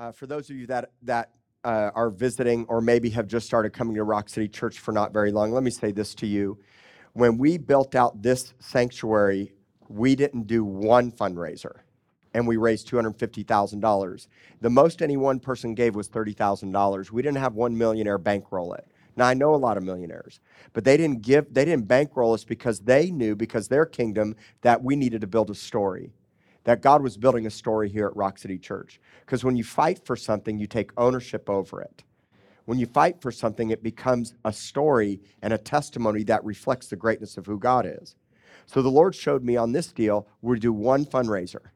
Uh, for those of you that, that uh, are visiting or maybe have just started coming to Rock City Church for not very long, let me say this to you. When we built out this sanctuary, we didn't do one fundraiser and we raised $250,000. The most any one person gave was $30,000. We didn't have one millionaire bankroll it. Now I know a lot of millionaires, but they didn't give they didn't bankroll us because they knew because their kingdom that we needed to build a story that God was building a story here at Rock City Church. Because when you fight for something, you take ownership over it. When you fight for something, it becomes a story and a testimony that reflects the greatness of who God is. So the Lord showed me on this deal, we do one fundraiser.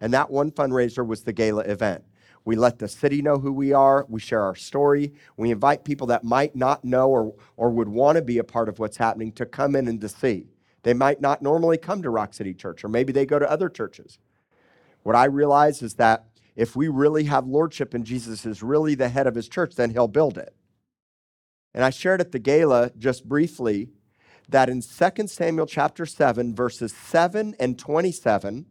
And that one fundraiser was the gala event. We let the city know who we are. We share our story. We invite people that might not know or, or would want to be a part of what's happening to come in and to see. They might not normally come to Rock City Church, or maybe they go to other churches. What I realize is that if we really have lordship and Jesus is really the head of his church, then he'll build it. And I shared at the gala just briefly that in 2 Samuel chapter 7, verses 7 and 27,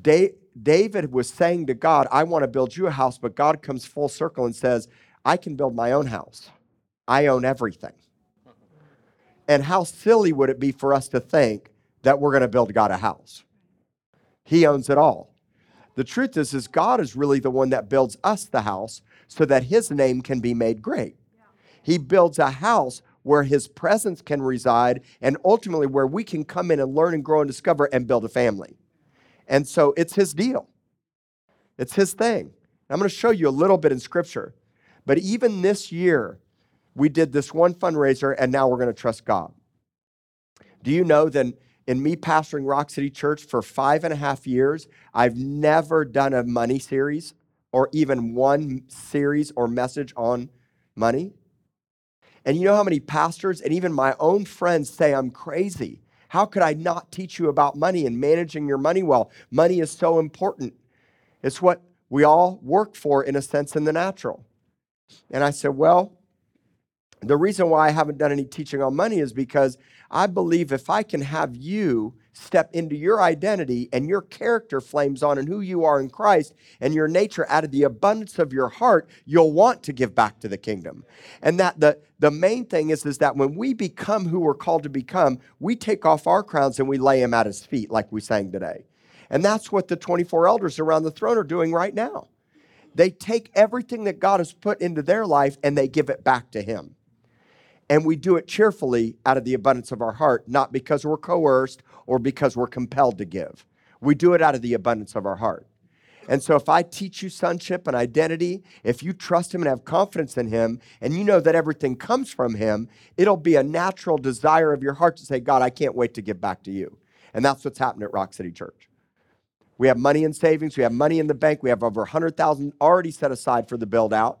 David was saying to God, I want to build you a house, but God comes full circle and says, I can build my own house. I own everything. And how silly would it be for us to think that we're going to build God a house? He owns it all. The truth is, is God is really the one that builds us the house so that his name can be made great. He builds a house where his presence can reside and ultimately where we can come in and learn and grow and discover and build a family. And so it's his deal. It's his thing. I'm going to show you a little bit in scripture. But even this year, we did this one fundraiser, and now we're going to trust God. Do you know that in me pastoring Rock City Church for five and a half years, I've never done a money series or even one series or message on money? And you know how many pastors and even my own friends say I'm crazy? How could I not teach you about money and managing your money well? Money is so important. It's what we all work for, in a sense, in the natural. And I said, Well, the reason why I haven't done any teaching on money is because I believe if I can have you step into your identity and your character flames on and who you are in Christ and your nature out of the abundance of your heart, you'll want to give back to the kingdom. And that the, the main thing is, is that when we become who we're called to become, we take off our crowns and we lay them at his feet, like we sang today. And that's what the 24 elders around the throne are doing right now. They take everything that God has put into their life and they give it back to him. And we do it cheerfully out of the abundance of our heart, not because we're coerced or because we're compelled to give. We do it out of the abundance of our heart. And so, if I teach you sonship and identity, if you trust Him and have confidence in Him, and you know that everything comes from Him, it'll be a natural desire of your heart to say, God, I can't wait to give back to you. And that's what's happened at Rock City Church. We have money in savings, we have money in the bank, we have over 100,000 already set aside for the build out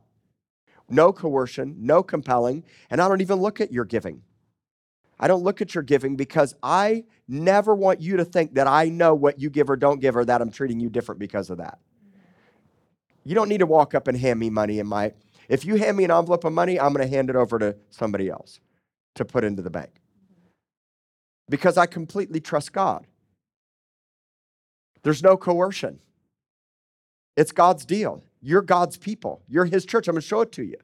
no coercion, no compelling, and I don't even look at your giving. I don't look at your giving because I never want you to think that I know what you give or don't give or that I'm treating you different because of that. You don't need to walk up and hand me money in my if you hand me an envelope of money, I'm going to hand it over to somebody else to put into the bank. Because I completely trust God. There's no coercion. It's God's deal. You're God's people. You're His church. I'm going to show it to you.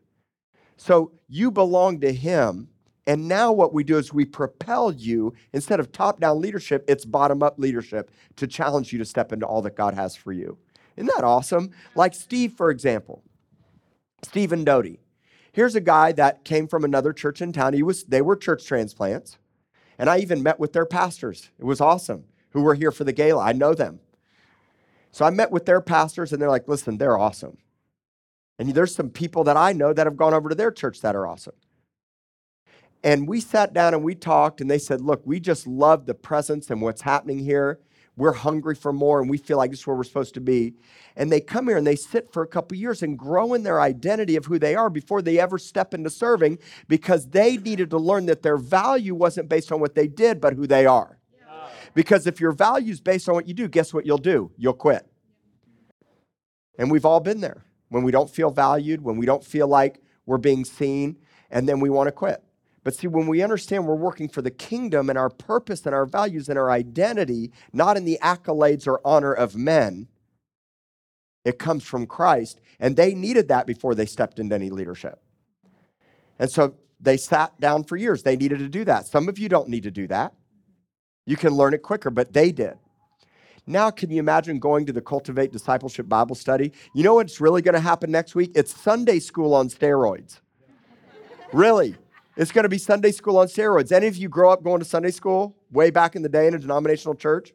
So you belong to Him. And now what we do is we propel you, instead of top down leadership, it's bottom up leadership to challenge you to step into all that God has for you. Isn't that awesome? Like Steve, for example, Stephen Doty. Here's a guy that came from another church in town. He was, they were church transplants. And I even met with their pastors. It was awesome, who were here for the gala. I know them. So I met with their pastors, and they're like, listen, they're awesome. And there's some people that I know that have gone over to their church that are awesome. And we sat down and we talked, and they said, Look, we just love the presence and what's happening here. We're hungry for more, and we feel like this is where we're supposed to be. And they come here and they sit for a couple years and grow in their identity of who they are before they ever step into serving because they needed to learn that their value wasn't based on what they did, but who they are. Because if your value is based on what you do, guess what you'll do? You'll quit. And we've all been there when we don't feel valued, when we don't feel like we're being seen, and then we want to quit. But see, when we understand we're working for the kingdom and our purpose and our values and our identity, not in the accolades or honor of men, It comes from Christ, and they needed that before they stepped into any leadership. And so they sat down for years. They needed to do that. Some of you don't need to do that. You can learn it quicker, but they did. Now, can you imagine going to the Cultivate Discipleship Bible study? You know what's really going to happen next week? It's Sunday school on steroids. really. It's going to be Sunday school on steroids. Any of you grow up going to Sunday school way back in the day in a denominational church?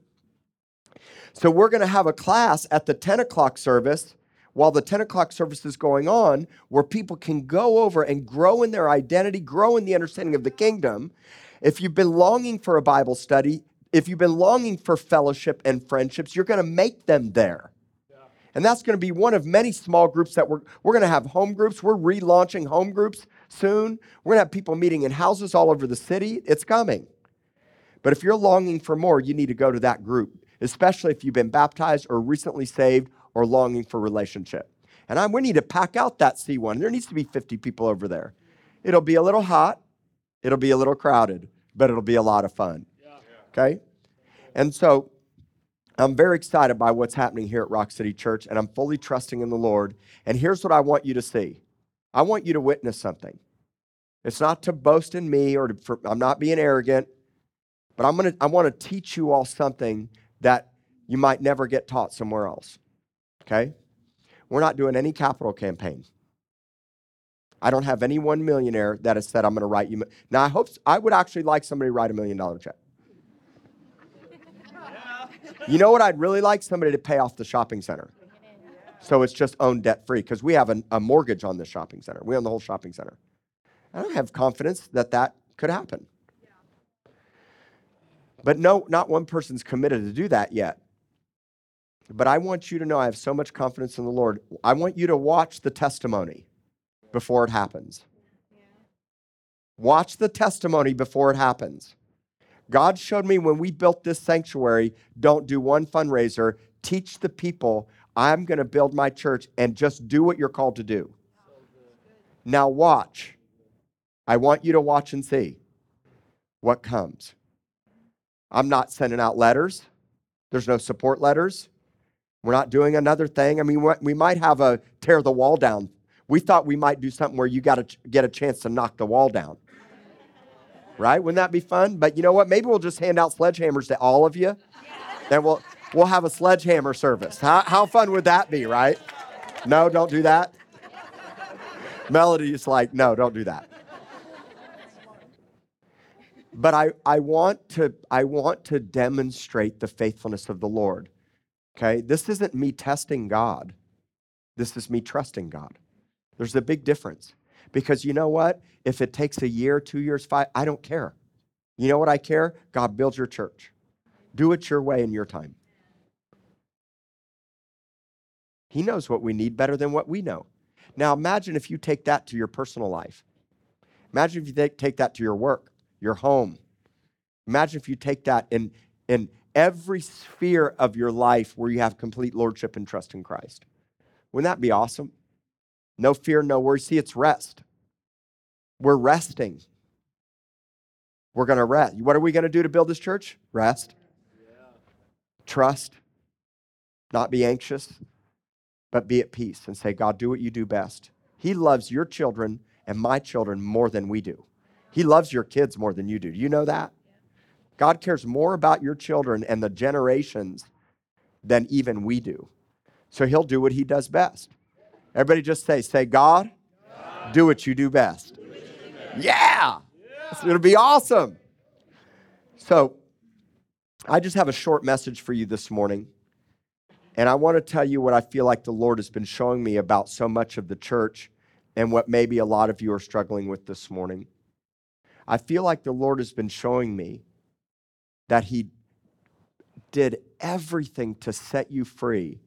So, we're going to have a class at the 10 o'clock service while the 10 o'clock service is going on where people can go over and grow in their identity, grow in the understanding of the kingdom. If you've been longing for a Bible study, if you've been longing for fellowship and friendships, you're going to make them there. And that's going to be one of many small groups that we're, we're going to have home groups. We're relaunching home groups soon. We're going to have people meeting in houses all over the city. It's coming. But if you're longing for more, you need to go to that group, especially if you've been baptized or recently saved or longing for relationship. And I, we need to pack out that C1. There needs to be 50 people over there. It'll be a little hot, it'll be a little crowded, but it'll be a lot of fun. Okay? And so I'm very excited by what's happening here at Rock City Church, and I'm fully trusting in the Lord. And here's what I want you to see I want you to witness something. It's not to boast in me or to, for, I'm not being arrogant, but I'm gonna, I want to teach you all something that you might never get taught somewhere else. Okay? We're not doing any capital campaign. I don't have any one millionaire that has said, I'm going to write you. Now, I hope, I would actually like somebody to write a million dollar check. You know what I'd really like? Somebody to pay off the shopping center. So it's just owned debt free because we have a, a mortgage on the shopping center. We own the whole shopping center. I don't have confidence that that could happen. But no, not one person's committed to do that yet. But I want you to know I have so much confidence in the Lord. I want you to watch the testimony before it happens. Watch the testimony before it happens. God showed me when we built this sanctuary don't do one fundraiser, teach the people, I'm going to build my church and just do what you're called to do. Now, watch. I want you to watch and see what comes. I'm not sending out letters, there's no support letters. We're not doing another thing. I mean, we might have a tear the wall down. We thought we might do something where you got to get a chance to knock the wall down right? Wouldn't that be fun? But you know what? Maybe we'll just hand out sledgehammers to all of you. Then we'll we'll have a sledgehammer service. How, how fun would that be, right? No, don't do that. Melody is like, no, don't do that. But I, I want to I want to demonstrate the faithfulness of the Lord. Okay? This isn't me testing God. This is me trusting God. There's a big difference. Because you know what? If it takes a year, two years, five, I don't care. You know what I care? God builds your church. Do it your way in your time. He knows what we need better than what we know. Now imagine if you take that to your personal life. Imagine if you take that to your work, your home. Imagine if you take that in, in every sphere of your life where you have complete lordship and trust in Christ. Wouldn't that be awesome? No fear, no worry. See, it's rest. We're resting. We're going to rest. What are we going to do to build this church? Rest. Yeah. Trust. Not be anxious, but be at peace and say, God, do what you do best. He loves your children and my children more than we do. He loves your kids more than you do. Do you know that? God cares more about your children and the generations than even we do. So he'll do what he does best. Everybody just say, say, God, God. do what you do best. Do you do best. Yeah. yeah. It'll be awesome. So, I just have a short message for you this morning. And I want to tell you what I feel like the Lord has been showing me about so much of the church and what maybe a lot of you are struggling with this morning. I feel like the Lord has been showing me that He did everything to set you free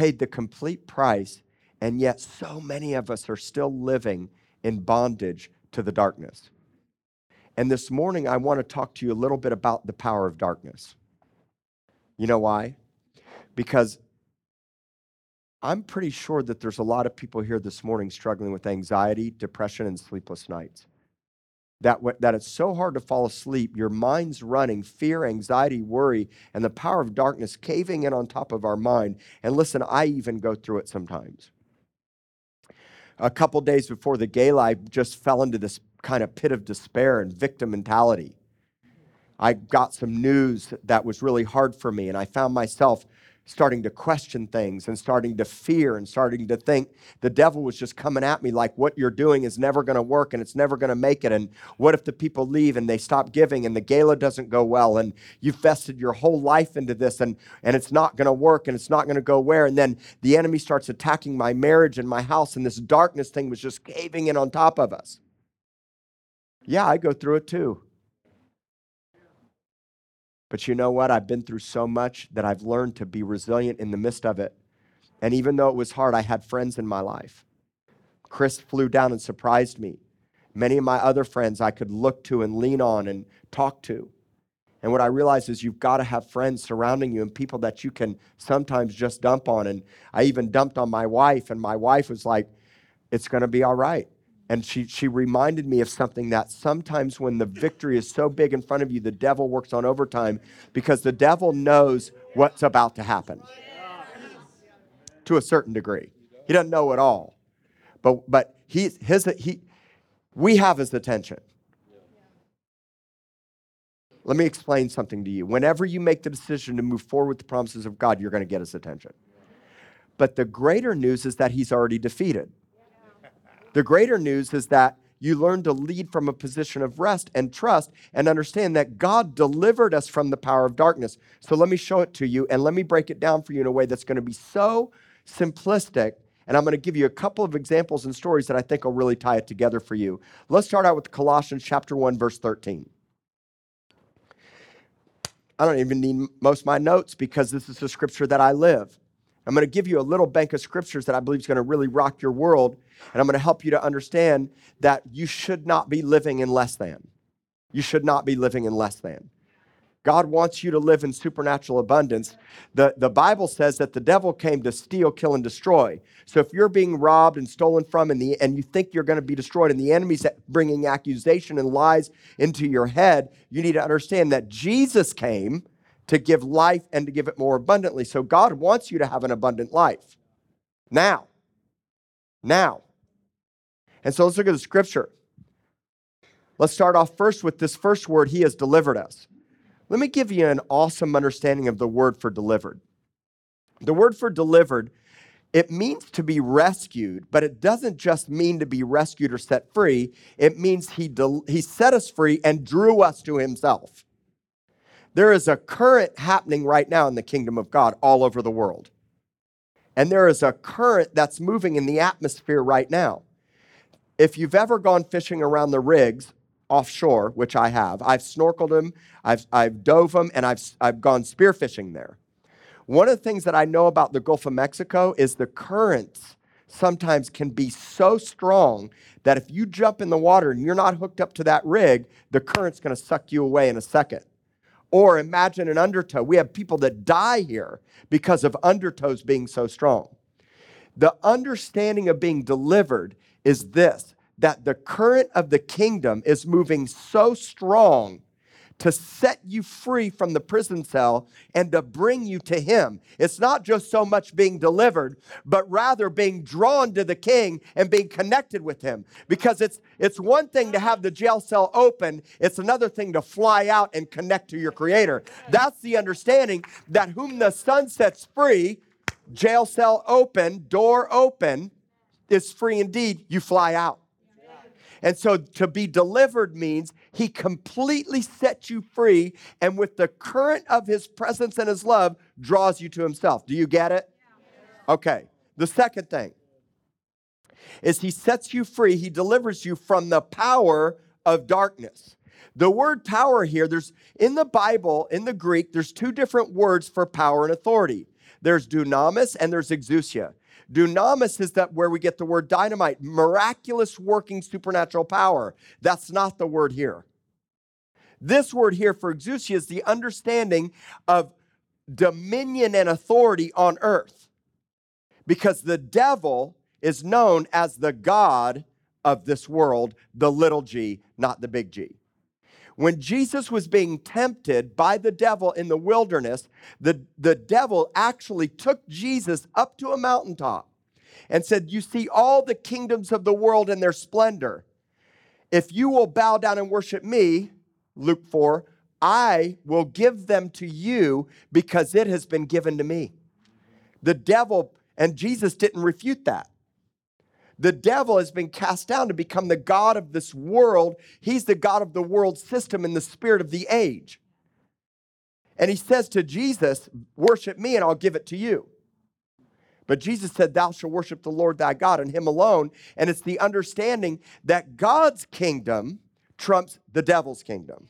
paid the complete price, and yet so many of us are still living in bondage to the darkness. And this morning, I want to talk to you a little bit about the power of darkness. You know why? Because I'm pretty sure that there's a lot of people here this morning struggling with anxiety, depression, and sleepless nights. That, that it's so hard to fall asleep. Your mind's running, fear, anxiety, worry, and the power of darkness caving in on top of our mind. And listen, I even go through it sometimes. A couple days before the gala, I just fell into this kind of pit of despair and victim mentality. I got some news that was really hard for me, and I found myself starting to question things and starting to fear and starting to think the devil was just coming at me like what you're doing is never going to work and it's never going to make it. And what if the people leave and they stop giving and the gala doesn't go well and you've vested your whole life into this and and it's not going to work and it's not going to go where? And then the enemy starts attacking my marriage and my house and this darkness thing was just caving in on top of us. Yeah i go through it too but you know what? I've been through so much that I've learned to be resilient in the midst of it. And even though it was hard, I had friends in my life. Chris flew down and surprised me. Many of my other friends I could look to and lean on and talk to. And what I realized is you've got to have friends surrounding you and people that you can sometimes just dump on. And I even dumped on my wife, and my wife was like, It's going to be all right and she, she reminded me of something that sometimes when the victory is so big in front of you, the devil works on overtime because the devil knows what's about to happen to a certain degree. He doesn't know it all, but, but he, his, he, we have his attention. Let me explain something to you. Whenever you make the decision to move forward with the promises of God, you're going to get his attention. But the greater news is that he's already defeated. The greater news is that you learn to lead from a position of rest and trust and understand that God delivered us from the power of darkness. So let me show it to you and let me break it down for you in a way that's going to be so simplistic. And I'm going to give you a couple of examples and stories that I think will really tie it together for you. Let's start out with Colossians chapter 1 verse 13. I don't even need most of my notes because this is the scripture that I live. I'm going to give you a little bank of scriptures that I believe is going to really rock your world. And I'm going to help you to understand that you should not be living in less than. You should not be living in less than. God wants you to live in supernatural abundance. The, the Bible says that the devil came to steal, kill, and destroy. So if you're being robbed and stolen from and, the, and you think you're going to be destroyed and the enemy's bringing accusation and lies into your head, you need to understand that Jesus came to give life and to give it more abundantly. So God wants you to have an abundant life. Now. Now. And so let's look at the scripture. Let's start off first with this first word, He has delivered us. Let me give you an awesome understanding of the word for delivered. The word for delivered, it means to be rescued, but it doesn't just mean to be rescued or set free. It means He, del- he set us free and drew us to Himself. There is a current happening right now in the kingdom of God all over the world. And there is a current that's moving in the atmosphere right now. If you've ever gone fishing around the rigs offshore, which I have, I've snorkeled them, I've, I've dove them, and I've, I've gone spearfishing there. One of the things that I know about the Gulf of Mexico is the currents sometimes can be so strong that if you jump in the water and you're not hooked up to that rig, the current's going to suck you away in a second. Or imagine an undertow. We have people that die here because of undertows being so strong. The understanding of being delivered is this that the current of the kingdom is moving so strong to set you free from the prison cell and to bring you to Him. It's not just so much being delivered, but rather being drawn to the King and being connected with Him. Because it's, it's one thing to have the jail cell open, it's another thing to fly out and connect to your Creator. That's the understanding that whom the Son sets free, jail cell open, door open, is free indeed. You fly out. And so to be delivered means he completely sets you free and with the current of his presence and his love draws you to himself. Do you get it? Okay. The second thing is he sets you free, he delivers you from the power of darkness. The word power here, there's in the Bible, in the Greek, there's two different words for power and authority. There's dunamis and there's exousia. Dunamis is that where we get the word dynamite, miraculous working supernatural power. That's not the word here. This word here for exousia is the understanding of dominion and authority on earth. Because the devil is known as the God of this world, the little g, not the big G. When Jesus was being tempted by the devil in the wilderness, the, the devil actually took Jesus up to a mountaintop and said, You see all the kingdoms of the world in their splendor. If you will bow down and worship me, Luke 4, I will give them to you because it has been given to me. The devil, and Jesus didn't refute that. The devil has been cast down to become the God of this world. He's the God of the world system and the spirit of the age. And he says to Jesus, Worship me and I'll give it to you. But Jesus said, Thou shalt worship the Lord thy God and him alone. And it's the understanding that God's kingdom trumps the devil's kingdom.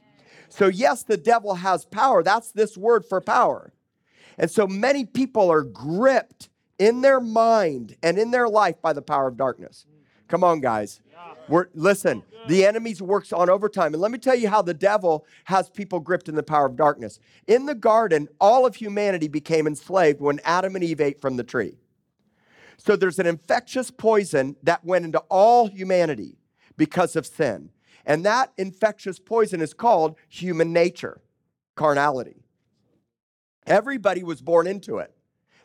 So, yes, the devil has power. That's this word for power. And so many people are gripped in their mind and in their life by the power of darkness. Come on, guys. We're, listen, oh, the enemy's works on overtime. And let me tell you how the devil has people gripped in the power of darkness. In the garden, all of humanity became enslaved when Adam and Eve ate from the tree. So there's an infectious poison that went into all humanity because of sin. And that infectious poison is called human nature, carnality. Everybody was born into it.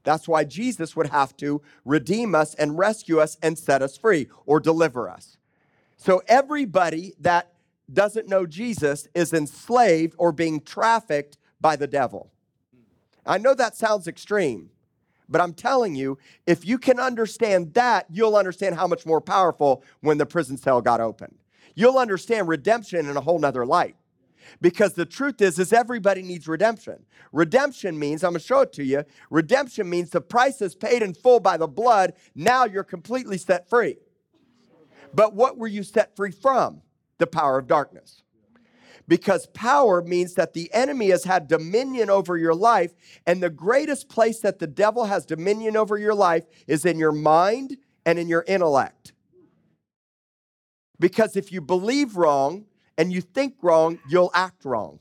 That's why Jesus would have to redeem us and rescue us and set us free or deliver us. So everybody that doesn't know Jesus is enslaved or being trafficked by the devil. I know that sounds extreme, but I'm telling you, if you can understand that, you'll understand how much more powerful when the prison cell got opened. You'll understand redemption in a whole nother light. Because the truth is, is everybody needs redemption. Redemption means, I'm gonna show it to you. Redemption means the price is paid in full by the blood. Now you're completely set free. But what were you set free from? The power of darkness. Because power means that the enemy has had dominion over your life, and the greatest place that the devil has dominion over your life is in your mind and in your intellect. Because if you believe wrong, and you think wrong, you'll act wrong.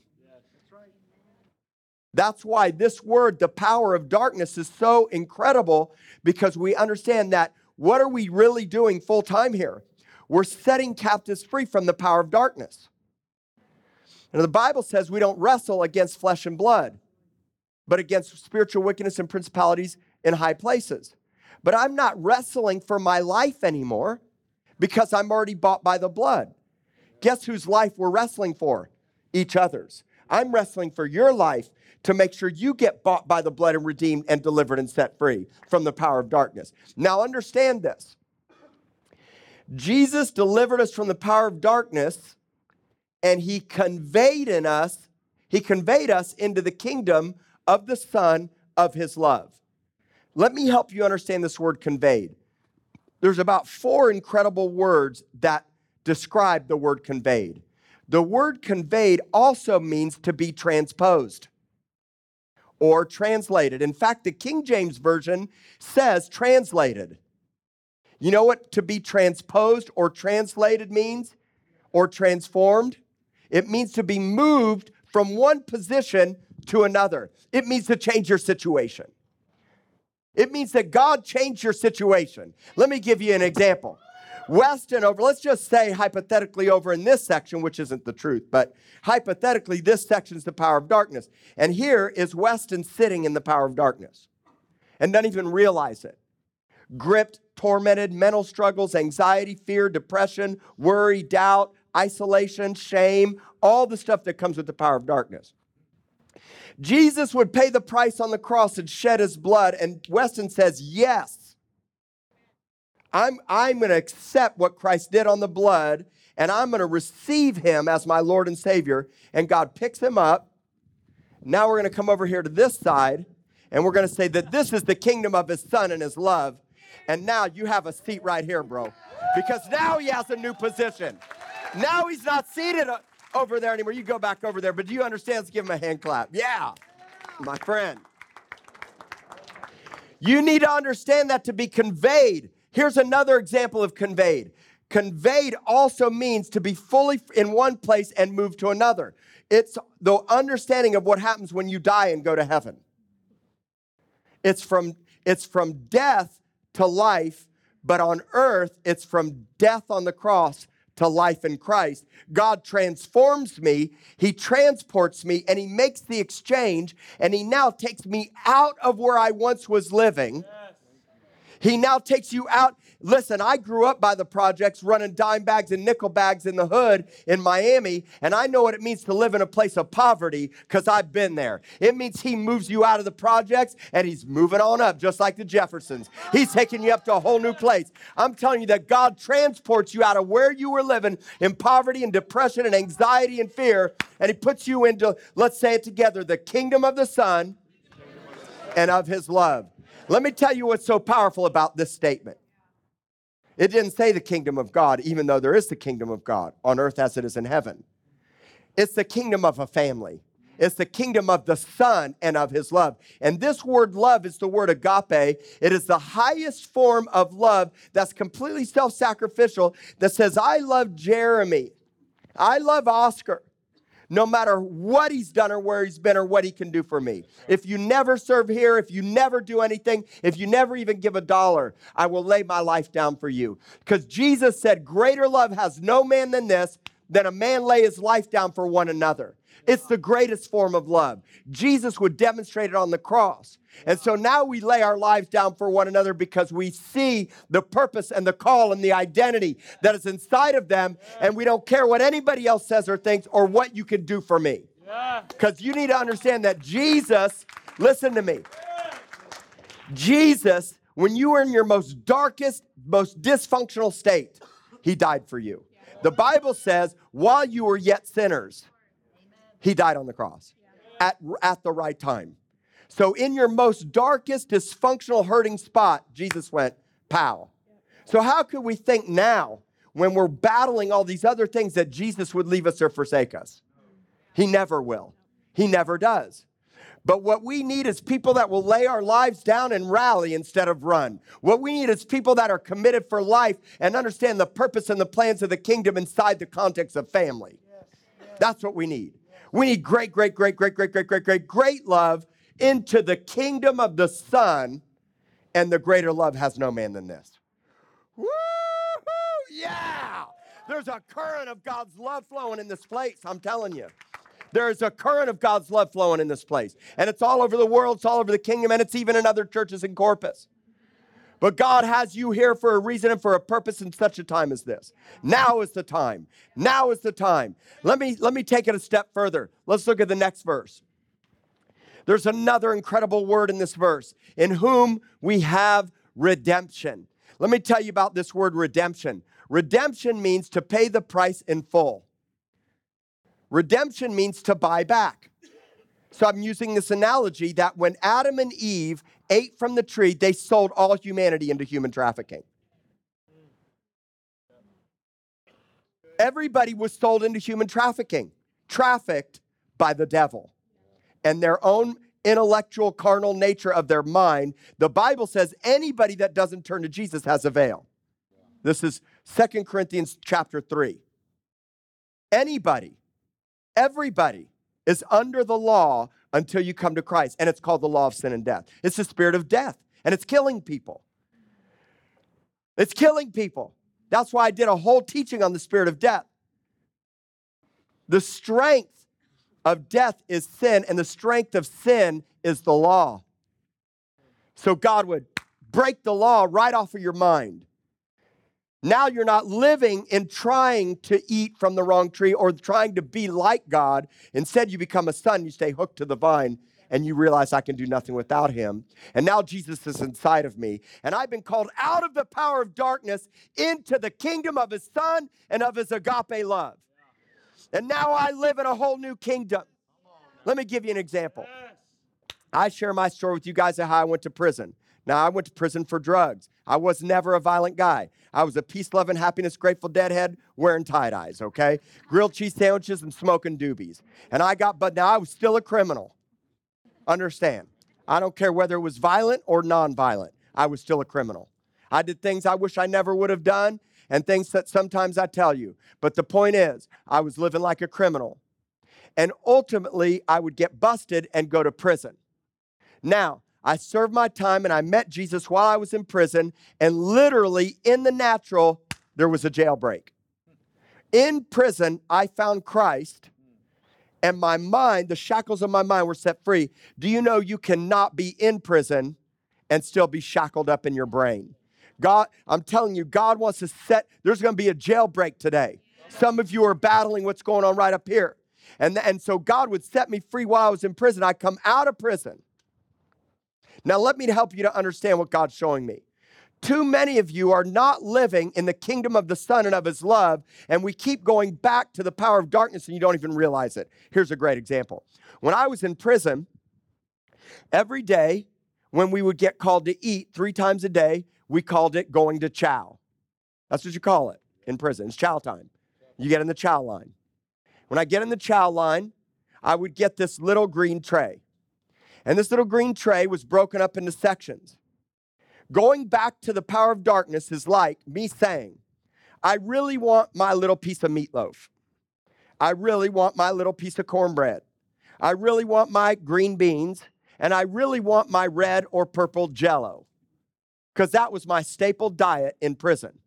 That's why this word, the power of darkness, is so incredible because we understand that what are we really doing full time here? We're setting captives free from the power of darkness. And the Bible says we don't wrestle against flesh and blood, but against spiritual wickedness and principalities in high places. But I'm not wrestling for my life anymore because I'm already bought by the blood. Guess whose life we're wrestling for? Each other's. I'm wrestling for your life to make sure you get bought by the blood and redeemed and delivered and set free from the power of darkness. Now, understand this Jesus delivered us from the power of darkness and he conveyed in us, he conveyed us into the kingdom of the Son of his love. Let me help you understand this word conveyed. There's about four incredible words that describe the word conveyed. The word conveyed also means to be transposed or translated. In fact, the King James Version says translated. You know what to be transposed or translated means? Or transformed? It means to be moved from one position to another. It means to change your situation. It means that God changed your situation. Let me give you an example. Weston over, let's just say hypothetically over in this section, which isn't the truth, but hypothetically, this section is the power of darkness. And here is Weston sitting in the power of darkness and doesn't even realize it. Gripped, tormented, mental struggles, anxiety, fear, depression, worry, doubt, isolation, shame, all the stuff that comes with the power of darkness. Jesus would pay the price on the cross and shed his blood. And Weston says, Yes, I'm, I'm going to accept what Christ did on the blood and I'm going to receive him as my Lord and Savior. And God picks him up. Now we're going to come over here to this side and we're going to say that this is the kingdom of his son and his love. And now you have a seat right here, bro. Because now he has a new position. Now he's not seated over there anymore. You go back over there. But do you understand? Let's give him a hand clap. Yeah, my friend. You need to understand that to be conveyed Here's another example of conveyed. Conveyed also means to be fully in one place and move to another. It's the understanding of what happens when you die and go to heaven. It's from, it's from death to life, but on earth, it's from death on the cross to life in Christ. God transforms me, He transports me, and He makes the exchange, and He now takes me out of where I once was living. He now takes you out Listen, I grew up by the projects running dime bags and nickel bags in the hood in Miami, and I know what it means to live in a place of poverty because I've been there. It means he moves you out of the projects and he's moving on up, just like the Jeffersons. He's taking you up to a whole new place. I'm telling you that God transports you out of where you were living in poverty and depression and anxiety and fear, and he puts you into, let's say it together, the kingdom of the Son and of his love. Let me tell you what's so powerful about this statement. It didn't say the kingdom of God, even though there is the kingdom of God on earth as it is in heaven. It's the kingdom of a family. It's the kingdom of the Son and of his love. And this word love is the word agape. It is the highest form of love that's completely self sacrificial that says, I love Jeremy. I love Oscar no matter what he's done or where he's been or what he can do for me. If you never serve here, if you never do anything, if you never even give a dollar, I will lay my life down for you. Because Jesus said, Greater love has no man than this, than a man lay his life down for one another. It's the greatest form of love. Jesus would demonstrate it on the cross. And so now we lay our lives down for one another because we see the purpose and the call and the identity that is inside of them. And we don't care what anybody else says or thinks or what you can do for me. Because you need to understand that Jesus, listen to me, Jesus, when you were in your most darkest, most dysfunctional state, he died for you. The Bible says, while you were yet sinners, he died on the cross at, at the right time. So, in your most darkest, dysfunctional, hurting spot, Jesus went, pow. So, how could we think now, when we're battling all these other things, that Jesus would leave us or forsake us? He never will. He never does. But what we need is people that will lay our lives down and rally instead of run. What we need is people that are committed for life and understand the purpose and the plans of the kingdom inside the context of family. That's what we need. We need great, great, great, great, great, great, great, great, great love into the kingdom of the Son, and the greater love has no man than this. Woo-hoo, Yeah! There's a current of God's love flowing in this place, I'm telling you. There's a current of God's love flowing in this place. And it's all over the world, it's all over the kingdom, and it's even in other churches in Corpus. But God has you here for a reason and for a purpose in such a time as this. Now is the time. Now is the time. Let me let me take it a step further. Let's look at the next verse. There's another incredible word in this verse, in whom we have redemption. Let me tell you about this word redemption. Redemption means to pay the price in full. Redemption means to buy back. So I'm using this analogy that when Adam and Eve ate from the tree, they sold all humanity into human trafficking. Everybody was sold into human trafficking, trafficked by the devil and their own intellectual carnal nature of their mind, the Bible says anybody that doesn't turn to Jesus has a veil. This is Second Corinthians chapter 3. Anybody, everybody is under the law until you come to Christ, and it's called the law of sin and death. It's the spirit of death, and it's killing people. It's killing people. That's why I did a whole teaching on the spirit of death. The strength of death is sin, and the strength of sin is the law. So God would break the law right off of your mind. Now you're not living in trying to eat from the wrong tree or trying to be like God. Instead, you become a son, you stay hooked to the vine, and you realize I can do nothing without him. And now Jesus is inside of me. And I've been called out of the power of darkness into the kingdom of his son and of his agape love. And now I live in a whole new kingdom. Let me give you an example. I share my story with you guys of how I went to prison. Now, I went to prison for drugs. I was never a violent guy. I was a peace loving, happiness, grateful deadhead wearing tie dyes, okay? Grilled cheese sandwiches and smoking doobies. And I got, but now I was still a criminal. Understand? I don't care whether it was violent or non violent, I was still a criminal. I did things I wish I never would have done, and things that sometimes I tell you. But the point is, I was living like a criminal. And ultimately, I would get busted and go to prison. Now, I served my time and I met Jesus while I was in prison, and literally in the natural, there was a jailbreak. In prison, I found Christ, and my mind, the shackles of my mind were set free. Do you know you cannot be in prison and still be shackled up in your brain? God, I'm telling you, God wants to set, there's gonna be a jailbreak today. Some of you are battling what's going on right up here. And, and so God would set me free while I was in prison. I come out of prison. Now, let me help you to understand what God's showing me. Too many of you are not living in the kingdom of the Son and of His love, and we keep going back to the power of darkness and you don't even realize it. Here's a great example. When I was in prison, every day when we would get called to eat three times a day, we called it going to chow. That's what you call it in prison. It's chow time. You get in the chow line. When I get in the chow line, I would get this little green tray. And this little green tray was broken up into sections. Going back to the power of darkness is like me saying, I really want my little piece of meatloaf. I really want my little piece of cornbread. I really want my green beans. And I really want my red or purple jello. Because that was my staple diet in prison.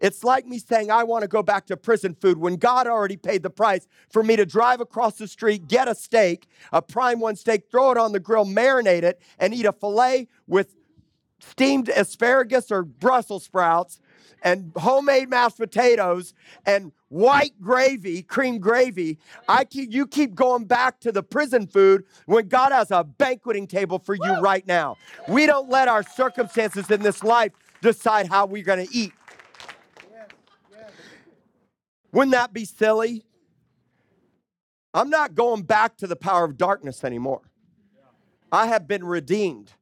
It's like me saying, I want to go back to prison food when God already paid the price for me to drive across the street, get a steak, a prime one steak, throw it on the grill, marinate it, and eat a filet with steamed asparagus or Brussels sprouts and homemade mashed potatoes and white gravy, cream gravy. I keep, you keep going back to the prison food when God has a banqueting table for you right now. We don't let our circumstances in this life decide how we're going to eat. Wouldn't that be silly? I'm not going back to the power of darkness anymore. I have been redeemed.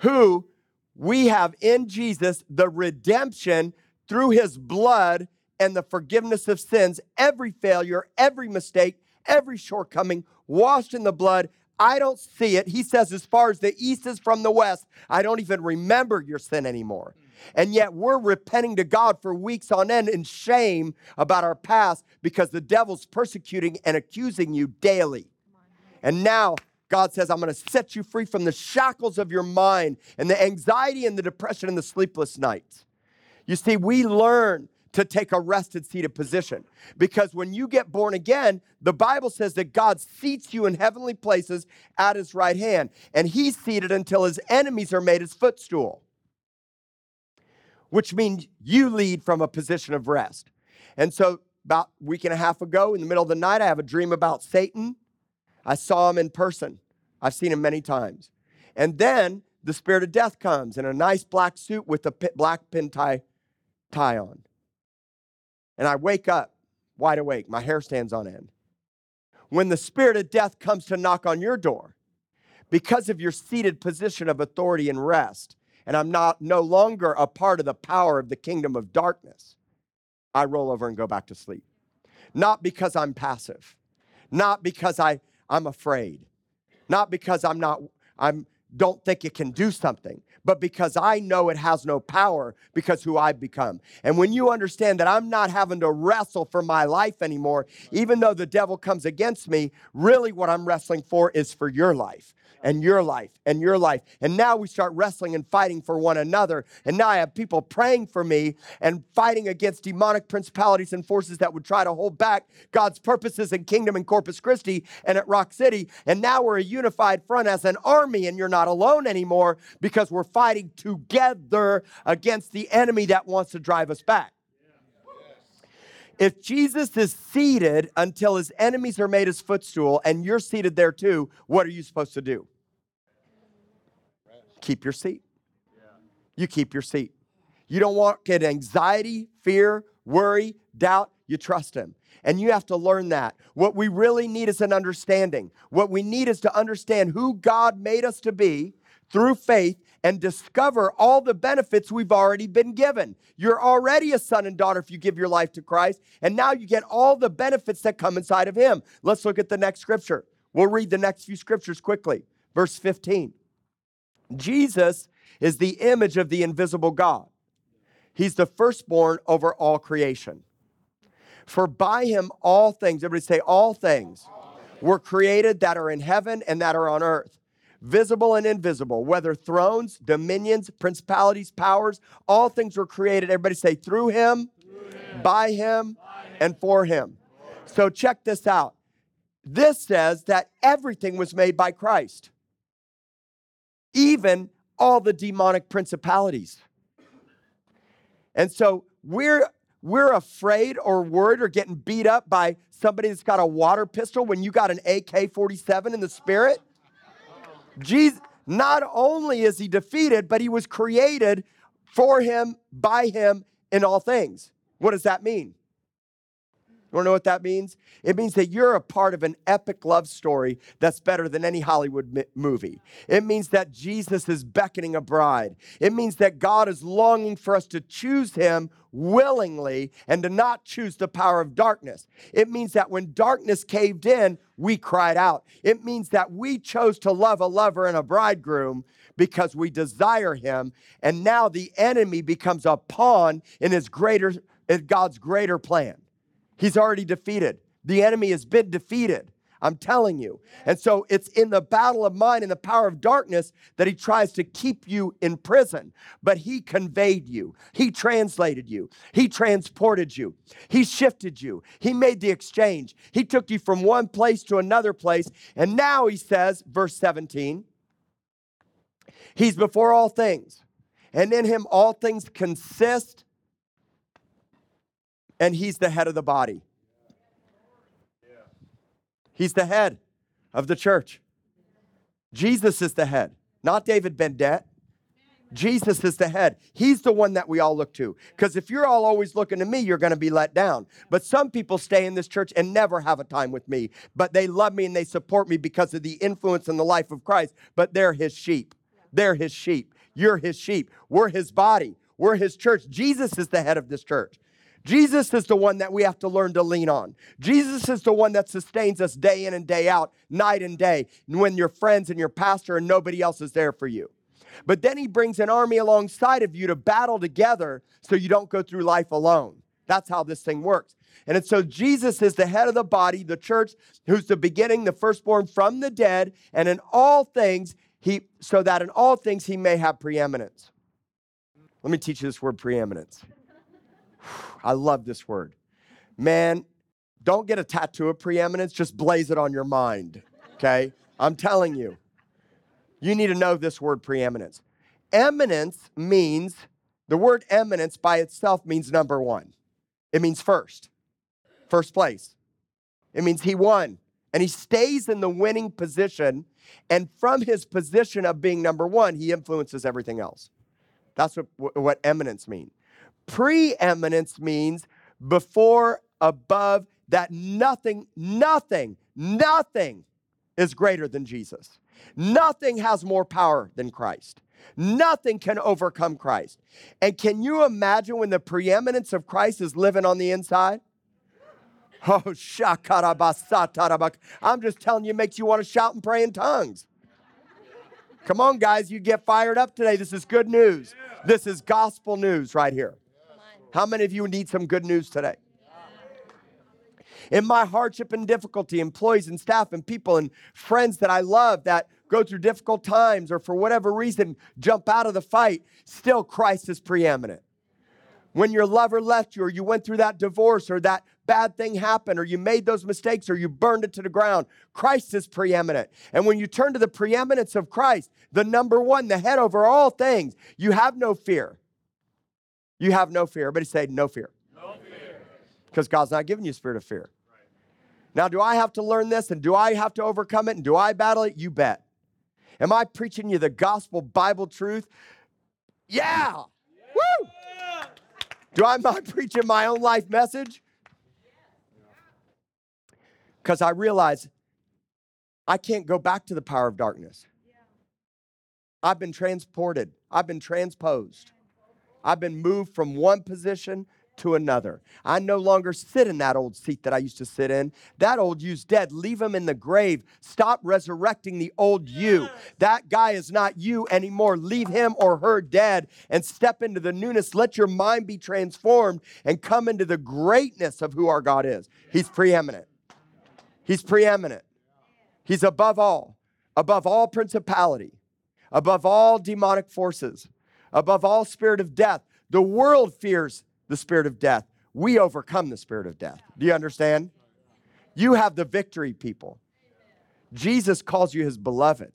Who we have in Jesus the redemption through his blood and the forgiveness of sins, every failure, every mistake, every shortcoming, washed in the blood. I don't see it. He says, as far as the east is from the west, I don't even remember your sin anymore. And yet we're repenting to God for weeks on end in shame about our past because the devil's persecuting and accusing you daily. And now God says, I'm going to set you free from the shackles of your mind and the anxiety and the depression and the sleepless nights. You see, we learn to take a rested seated position because when you get born again, the Bible says that God seats you in heavenly places at his right hand, and he's seated until his enemies are made his footstool which means you lead from a position of rest. And so, about a week and a half ago, in the middle of the night, I have a dream about Satan. I saw him in person. I've seen him many times. And then the spirit of death comes in a nice black suit with a black pin tie, tie on. And I wake up wide awake. My hair stands on end. When the spirit of death comes to knock on your door, because of your seated position of authority and rest, and I'm not no longer a part of the power of the kingdom of darkness, I roll over and go back to sleep. Not because I'm passive, not because I, I'm afraid, not because I'm not, I'm don't think it can do something, but because I know it has no power because who I've become. And when you understand that I'm not having to wrestle for my life anymore, even though the devil comes against me, really what I'm wrestling for is for your life and your life and your life. And now we start wrestling and fighting for one another. And now I have people praying for me and fighting against demonic principalities and forces that would try to hold back God's purposes and kingdom in Corpus Christi and at Rock City. And now we're a unified front as an army, and you're not alone anymore because we're fighting together against the enemy that wants to drive us back. If Jesus is seated until his enemies are made his footstool and you're seated there too, what are you supposed to do? Keep your seat. You keep your seat. You don't want get anxiety, fear, worry, doubt. You trust him. And you have to learn that. What we really need is an understanding. What we need is to understand who God made us to be through faith and discover all the benefits we've already been given. You're already a son and daughter if you give your life to Christ, and now you get all the benefits that come inside of Him. Let's look at the next scripture. We'll read the next few scriptures quickly. Verse 15 Jesus is the image of the invisible God, He's the firstborn over all creation. For by Him all things, everybody say, all things, were created that are in heaven and that are on earth visible and invisible, whether thrones, dominions, principalities, powers, all things were created. Everybody say, through him, through him. by him, by him. and for him. So check this out. This says that everything was made by Christ, even all the demonic principalities. And so we're we're afraid or worried or getting beat up by somebody that's got a water pistol when you got an AK 47 in the spirit. Jesus, not only is he defeated, but he was created for him, by him, in all things. What does that mean? You want to know what that means? It means that you're a part of an epic love story that's better than any Hollywood movie. It means that Jesus is beckoning a bride. It means that God is longing for us to choose Him willingly and to not choose the power of darkness. It means that when darkness caved in, we cried out. It means that we chose to love a lover and a bridegroom because we desire Him. And now the enemy becomes a pawn in His greater, in God's greater plan. He's already defeated. The enemy has been defeated. I'm telling you. And so it's in the battle of mind and the power of darkness that he tries to keep you in prison. But he conveyed you, he translated you, he transported you, he shifted you, he made the exchange. He took you from one place to another place. And now he says, verse 17, he's before all things, and in him all things consist and he's the head of the body. He's the head of the church. Jesus is the head, not David Bendett. Jesus is the head. He's the one that we all look to. Because if you're all always looking to me, you're going to be let down. But some people stay in this church and never have a time with me. But they love me and they support me because of the influence in the life of Christ. But they're his sheep. They're his sheep. You're his sheep. We're his body. We're his church. Jesus is the head of this church. Jesus is the one that we have to learn to lean on. Jesus is the one that sustains us day in and day out, night and day, when your friends and your pastor and nobody else is there for you. But then he brings an army alongside of you to battle together so you don't go through life alone. That's how this thing works. And so Jesus is the head of the body, the church, who's the beginning, the firstborn from the dead, and in all things, he so that in all things he may have preeminence. Let me teach you this word preeminence. I love this word. Man, don't get a tattoo of preeminence, just blaze it on your mind, okay? I'm telling you. You need to know this word preeminence. Eminence means, the word eminence by itself means number one. It means first, first place. It means he won. And he stays in the winning position. And from his position of being number one, he influences everything else. That's what, what eminence means. Preeminence means before, above, that nothing, nothing, nothing is greater than Jesus. Nothing has more power than Christ. Nothing can overcome Christ. And can you imagine when the preeminence of Christ is living on the inside? Oh, shakarabasatarabak. I'm just telling you, makes you want to shout and pray in tongues. Come on, guys, you get fired up today. This is good news. This is gospel news right here. How many of you need some good news today? In my hardship and difficulty, employees and staff and people and friends that I love that go through difficult times or for whatever reason jump out of the fight, still Christ is preeminent. When your lover left you, or you went through that divorce, or that bad thing happened, or you made those mistakes, or you burned it to the ground, Christ is preeminent. And when you turn to the preeminence of Christ, the number one, the head over all things, you have no fear. You have no fear. Everybody say, no fear. No fear. Because God's not giving you a spirit of fear. Right. Now, do I have to learn this and do I have to overcome it and do I battle it? You bet. Am I preaching you the gospel Bible truth? Yeah. yeah. Woo! Do I not preaching my own life message? Because I realize I can't go back to the power of darkness. I've been transported, I've been transposed. I've been moved from one position to another. I no longer sit in that old seat that I used to sit in. That old you's dead. Leave him in the grave. Stop resurrecting the old you. That guy is not you anymore. Leave him or her dead and step into the newness. Let your mind be transformed and come into the greatness of who our God is. He's preeminent. He's preeminent. He's above all above all principality, above all demonic forces, above all spirit of death. The world fears the spirit of death. We overcome the spirit of death. Do you understand? You have the victory, people. Jesus calls you his beloved.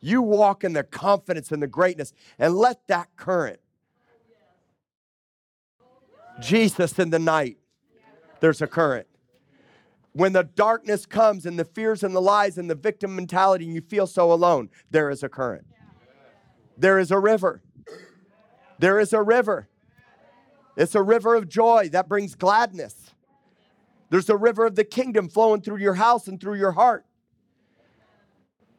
You walk in the confidence and the greatness, and let that current. Jesus in the night, there's a current. When the darkness comes and the fears and the lies and the victim mentality, and you feel so alone, there is a current. There is a river. There is a river. It's a river of joy that brings gladness. There's a river of the kingdom flowing through your house and through your heart.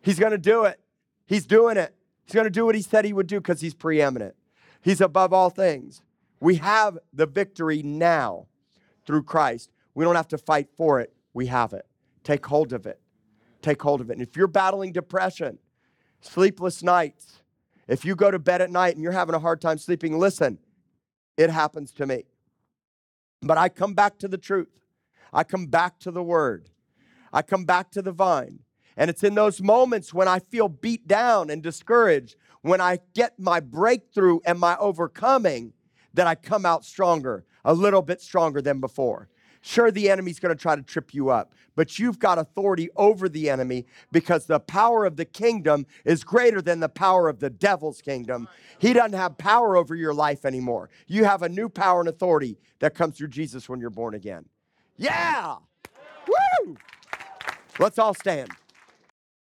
He's going to do it. He's doing it. He's going to do what he said he would do because he's preeminent. He's above all things. We have the victory now through Christ. We don't have to fight for it. We have it. Take hold of it. Take hold of it. And if you're battling depression, sleepless nights, if you go to bed at night and you're having a hard time sleeping, listen, it happens to me. But I come back to the truth. I come back to the word. I come back to the vine. And it's in those moments when I feel beat down and discouraged, when I get my breakthrough and my overcoming, that I come out stronger, a little bit stronger than before. Sure, the enemy's going to try to trip you up, but you've got authority over the enemy because the power of the kingdom is greater than the power of the devil's kingdom. He doesn't have power over your life anymore. You have a new power and authority that comes through Jesus when you're born again. Yeah! Woo! Let's all stand.